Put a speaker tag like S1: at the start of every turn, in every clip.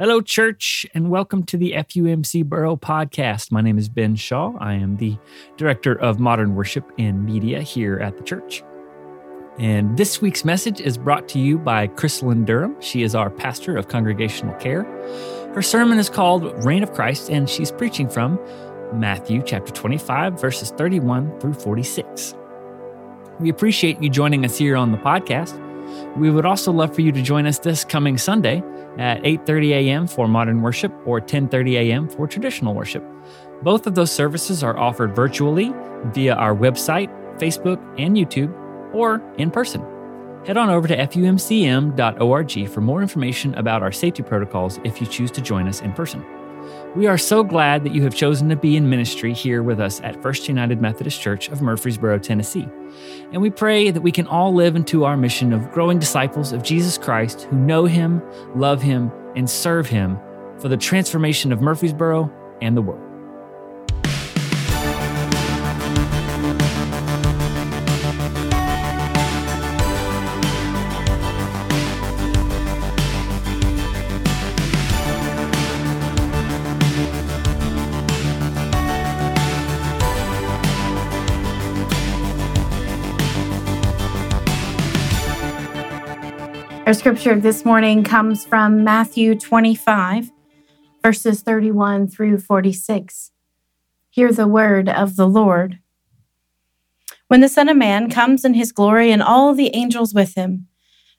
S1: Hello, church, and welcome to the FUMC Borough podcast. My name is Ben Shaw. I am the Director of Modern Worship and Media here at the church. And this week's message is brought to you by Chrislyn Durham. She is our pastor of congregational care. Her sermon is called Reign of Christ, and she's preaching from Matthew chapter 25, verses 31 through 46. We appreciate you joining us here on the podcast. We would also love for you to join us this coming Sunday at 8:30 a.m. for modern worship or 10:30 a.m. for traditional worship. Both of those services are offered virtually via our website, Facebook, and YouTube, or in person. Head on over to fumcm.org for more information about our safety protocols if you choose to join us in person. We are so glad that you have chosen to be in ministry here with us at First United Methodist Church of Murfreesboro, Tennessee. And we pray that we can all live into our mission of growing disciples of Jesus Christ who know Him, love Him, and serve Him for the transformation of Murfreesboro and the world.
S2: Our scripture this morning comes from Matthew 25, verses 31 through 46. Hear the word of the Lord. When the Son of Man comes in his glory and all the angels with him,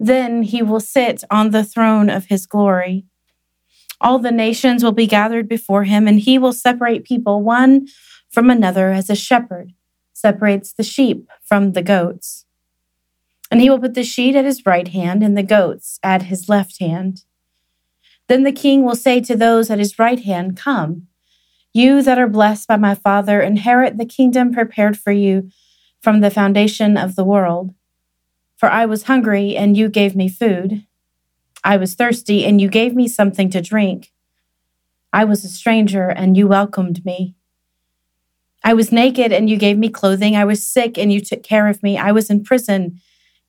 S2: then he will sit on the throne of his glory. All the nations will be gathered before him, and he will separate people one from another as a shepherd separates the sheep from the goats. And he will put the sheep at his right hand and the goats at his left hand. Then the king will say to those at his right hand, Come, you that are blessed by my Father, inherit the kingdom prepared for you from the foundation of the world. For I was hungry, and you gave me food. I was thirsty, and you gave me something to drink. I was a stranger, and you welcomed me. I was naked, and you gave me clothing. I was sick, and you took care of me. I was in prison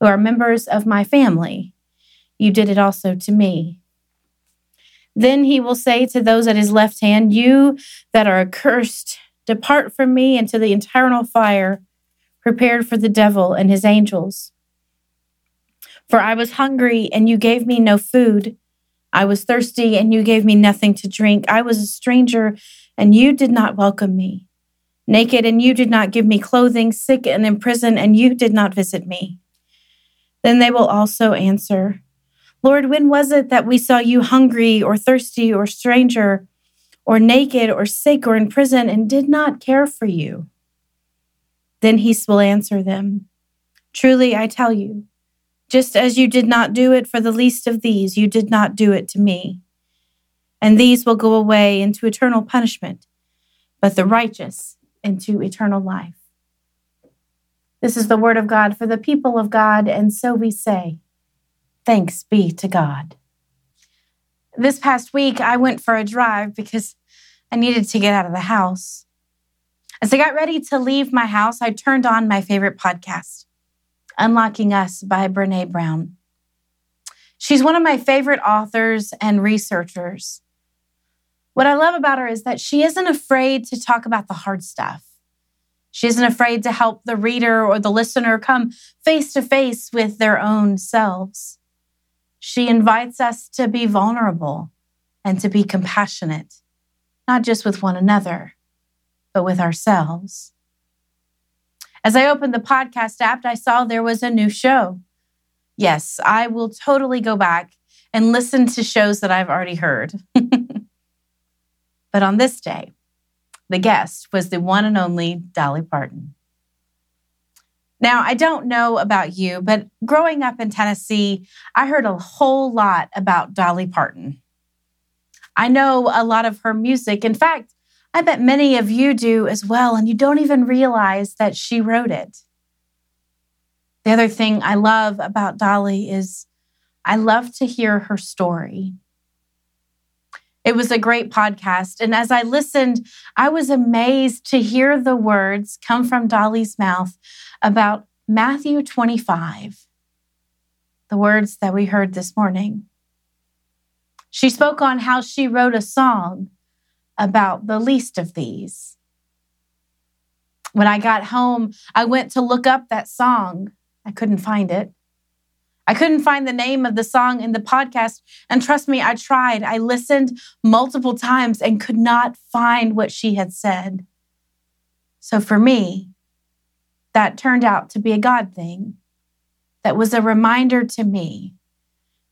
S2: who are members of my family. You did it also to me. Then he will say to those at his left hand, You that are accursed, depart from me into the eternal fire prepared for the devil and his angels. For I was hungry, and you gave me no food. I was thirsty, and you gave me nothing to drink. I was a stranger, and you did not welcome me. Naked, and you did not give me clothing. Sick and in prison, and you did not visit me. Then they will also answer, Lord, when was it that we saw you hungry or thirsty or stranger or naked or sick or in prison and did not care for you? Then he will answer them, Truly I tell you, just as you did not do it for the least of these, you did not do it to me. And these will go away into eternal punishment, but the righteous into eternal life. This is the word of God for the people of God, and so we say, Thanks be to God. This past week, I went for a drive because I needed to get out of the house. As I got ready to leave my house, I turned on my favorite podcast, Unlocking Us by Brene Brown. She's one of my favorite authors and researchers. What I love about her is that she isn't afraid to talk about the hard stuff. She isn't afraid to help the reader or the listener come face to face with their own selves. She invites us to be vulnerable and to be compassionate, not just with one another, but with ourselves. As I opened the podcast app, I saw there was a new show. Yes, I will totally go back and listen to shows that I've already heard. but on this day, the guest was the one and only Dolly Parton. Now, I don't know about you, but growing up in Tennessee, I heard a whole lot about Dolly Parton. I know a lot of her music. In fact, I bet many of you do as well, and you don't even realize that she wrote it. The other thing I love about Dolly is I love to hear her story. It was a great podcast. And as I listened, I was amazed to hear the words come from Dolly's mouth about Matthew 25, the words that we heard this morning. She spoke on how she wrote a song about the least of these. When I got home, I went to look up that song. I couldn't find it. I couldn't find the name of the song in the podcast. And trust me, I tried. I listened multiple times and could not find what she had said. So for me, that turned out to be a God thing. That was a reminder to me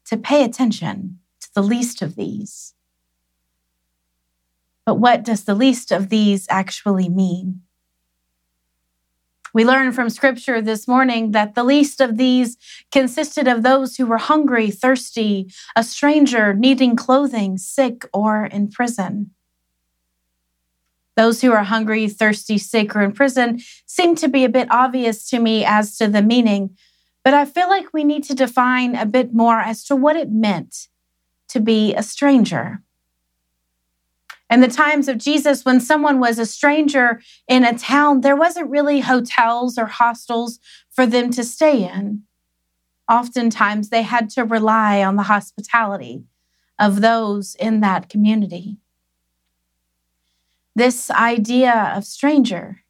S2: to pay attention to the least of these. But what does the least of these actually mean? We learn from scripture this morning that the least of these consisted of those who were hungry, thirsty, a stranger, needing clothing, sick, or in prison. Those who are hungry, thirsty, sick, or in prison seem to be a bit obvious to me as to the meaning, but I feel like we need to define a bit more as to what it meant to be a stranger. In the times of Jesus, when someone was a stranger in a town, there wasn't really hotels or hostels for them to stay in. Oftentimes, they had to rely on the hospitality of those in that community. This idea of stranger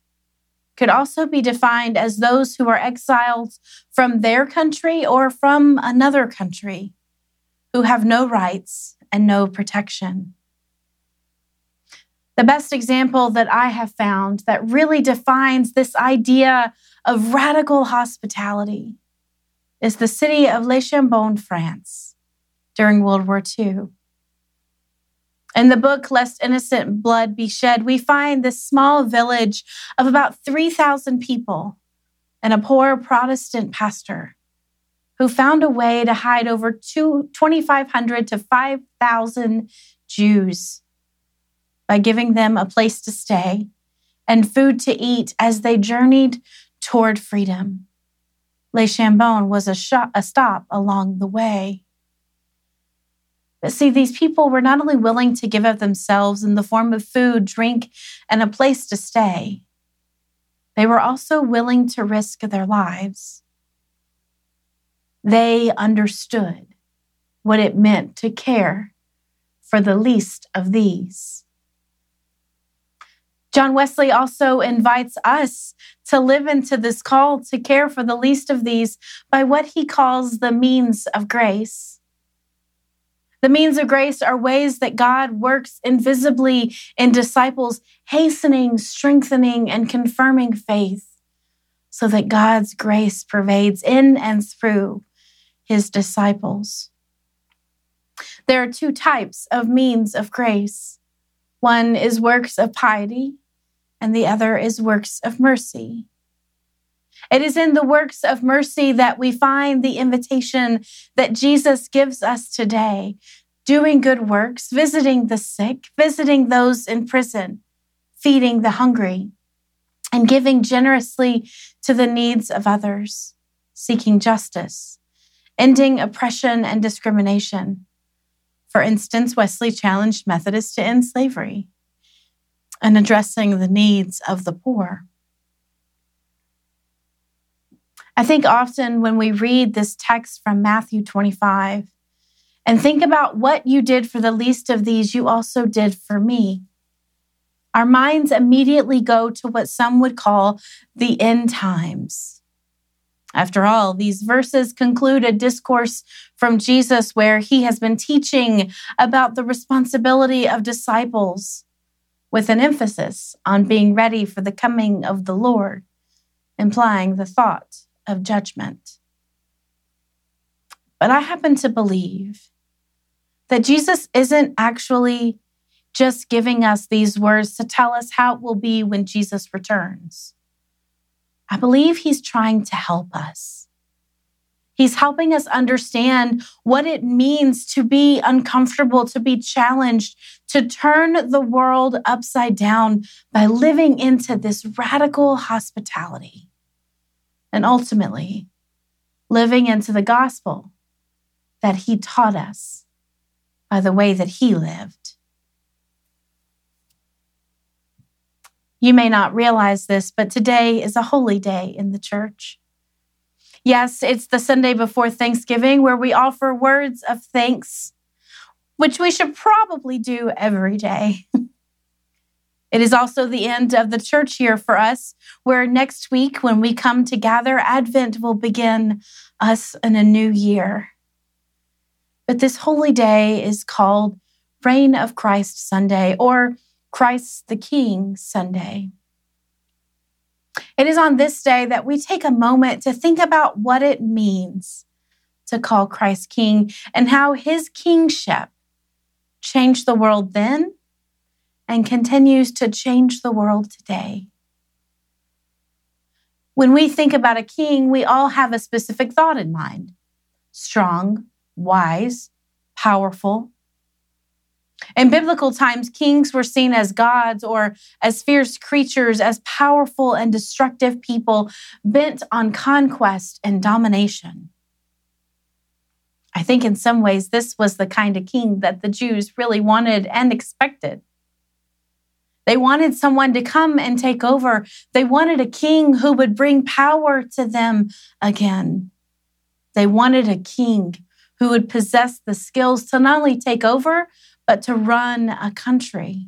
S2: could also be defined as those who are exiled from their country or from another country, who have no rights and no protection. The best example that I have found that really defines this idea of radical hospitality is the city of Les Chambon, France, during World War II. In the book, Lest Innocent Blood Be Shed, we find this small village of about 3,000 people and a poor Protestant pastor who found a way to hide over 2,500 to 5,000 Jews by giving them a place to stay and food to eat as they journeyed toward freedom. Les Chambon was a, a stop along the way. But see, these people were not only willing to give of themselves in the form of food, drink, and a place to stay, they were also willing to risk their lives. They understood what it meant to care for the least of these. John Wesley also invites us to live into this call to care for the least of these by what he calls the means of grace. The means of grace are ways that God works invisibly in disciples, hastening, strengthening, and confirming faith so that God's grace pervades in and through his disciples. There are two types of means of grace. One is works of piety, and the other is works of mercy. It is in the works of mercy that we find the invitation that Jesus gives us today doing good works, visiting the sick, visiting those in prison, feeding the hungry, and giving generously to the needs of others, seeking justice, ending oppression and discrimination, for instance, Wesley challenged Methodists to end slavery and addressing the needs of the poor. I think often when we read this text from Matthew 25 and think about what you did for the least of these, you also did for me, our minds immediately go to what some would call the end times after all, these verses conclude a discourse from Jesus where he has been teaching about the responsibility of disciples with an emphasis on being ready for the coming of the Lord, implying the thought of judgment. But I happen to believe that Jesus isn't actually just giving us these words to tell us how it will be when Jesus returns. I believe he's trying to help us. He's helping us understand what it means to be uncomfortable, to be challenged, to turn the world upside down by living into this radical hospitality. And ultimately, living into the gospel that he taught us by the way that he lived. You may not realize this, but today is a holy day in the church. Yes, it's the Sunday before Thanksgiving where we offer words of thanks, which we should probably do every day. it is also the end of the church year for us, where next week, when we come to gather, Advent will begin us in a new year. But this holy day is called Reign of Christ Sunday or Christ the King Sunday. It is on this day that we take a moment to think about what it means to call Christ King and how his kingship changed the world then and continues to change the world today. When we think about a king, we all have a specific thought in mind strong, wise, powerful, in biblical times, kings were seen as gods or as fierce creatures, as powerful and destructive people bent on conquest and domination. I think in some ways, this was the kind of king that the Jews really wanted and expected. They wanted someone to come and take over. They wanted a king who would bring power to them again. They wanted a king who would possess the skills to not only take over, but to run a country.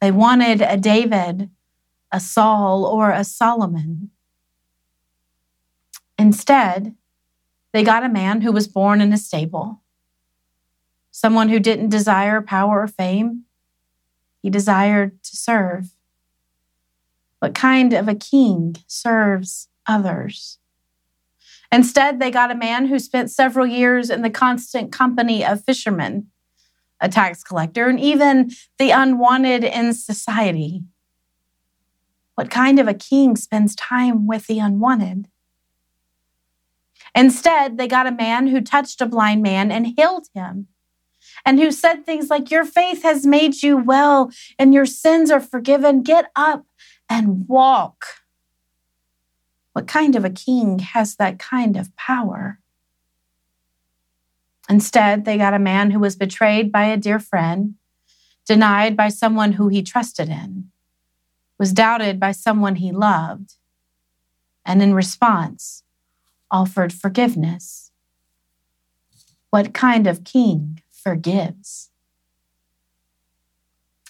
S2: They wanted a David, a Saul, or a Solomon. Instead, they got a man who was born in a stable, someone who didn't desire power or fame. He desired to serve. What kind of a king serves others? Instead, they got a man who spent several years in the constant company of fishermen a tax collector, and even the unwanted in society. What kind of a king spends time with the unwanted? Instead, they got a man who touched a blind man and healed him, and who said things like, Your faith has made you well, and your sins are forgiven. Get up and walk. What kind of a king has that kind of power? Instead, they got a man who was betrayed by a dear friend, denied by someone who he trusted in, was doubted by someone he loved, and in response, offered forgiveness. What kind of king forgives?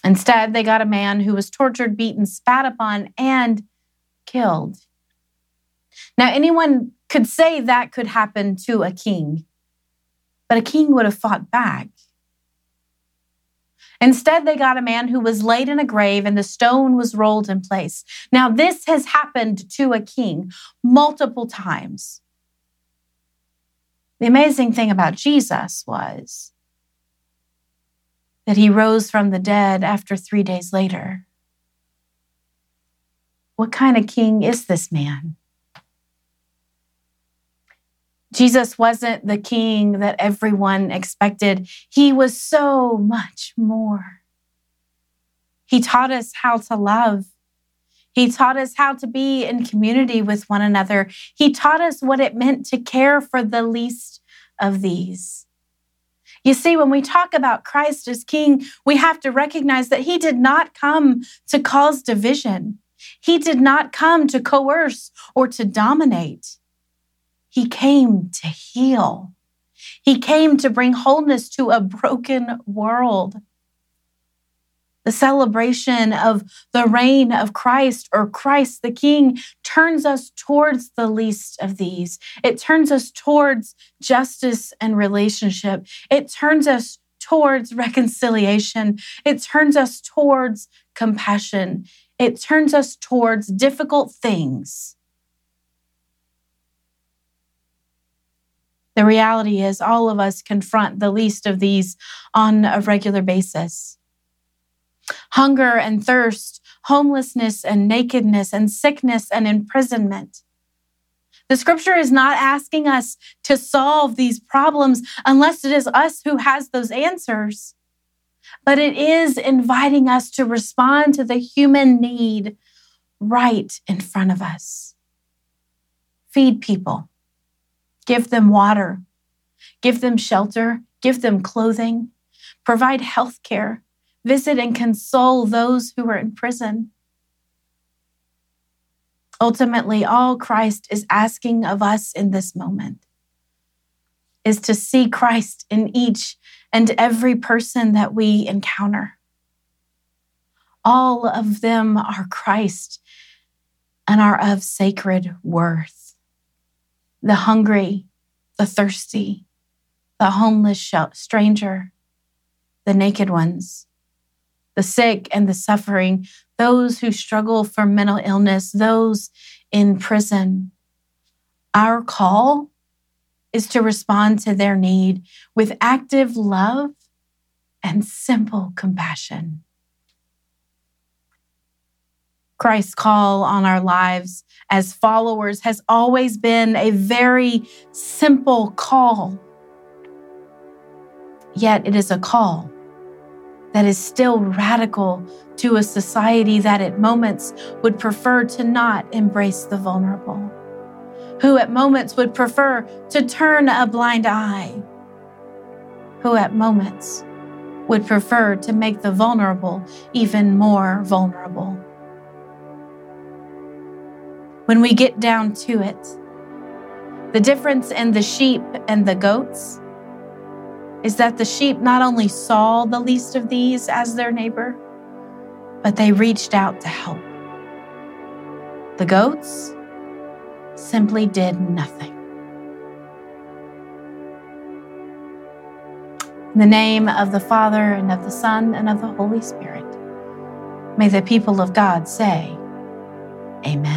S2: Instead, they got a man who was tortured, beaten, spat upon, and killed. Now, anyone could say that could happen to a king but a king would have fought back. Instead, they got a man who was laid in a grave and the stone was rolled in place. Now, this has happened to a king multiple times. The amazing thing about Jesus was that he rose from the dead after three days later. What kind of king is this man? Jesus wasn't the king that everyone expected. He was so much more. He taught us how to love. He taught us how to be in community with one another. He taught us what it meant to care for the least of these. You see, when we talk about Christ as King, we have to recognize that He did not come to cause division. He did not come to coerce or to dominate. He came to heal. He came to bring wholeness to a broken world. The celebration of the reign of Christ or Christ the King turns us towards the least of these. It turns us towards justice and relationship. It turns us towards reconciliation. It turns us towards compassion. It turns us towards difficult things The reality is, all of us confront the least of these on a regular basis. Hunger and thirst, homelessness and nakedness, and sickness and imprisonment. The scripture is not asking us to solve these problems unless it is us who has those answers, but it is inviting us to respond to the human need right in front of us. Feed people, give them water, give them shelter, give them clothing, provide health care, visit and console those who are in prison. Ultimately, all Christ is asking of us in this moment is to see Christ in each and every person that we encounter. All of them are Christ and are of sacred worth. The hungry, the thirsty, the homeless stranger, the naked ones, the sick and the suffering, those who struggle for mental illness, those in prison. Our call is to respond to their need with active love and simple compassion. Christ's call on our lives as followers has always been a very simple call. Yet it is a call that is still radical to a society that at moments would prefer to not embrace the vulnerable, who at moments would prefer to turn a blind eye, who at moments would prefer to make the vulnerable even more vulnerable. When we get down to it, the difference in the sheep and the goats is that the sheep not only saw the least of these as their neighbor, but they reached out to help. The goats simply did nothing. In the name of the Father, and of the Son, and of the Holy Spirit, may the people of God say, Amen.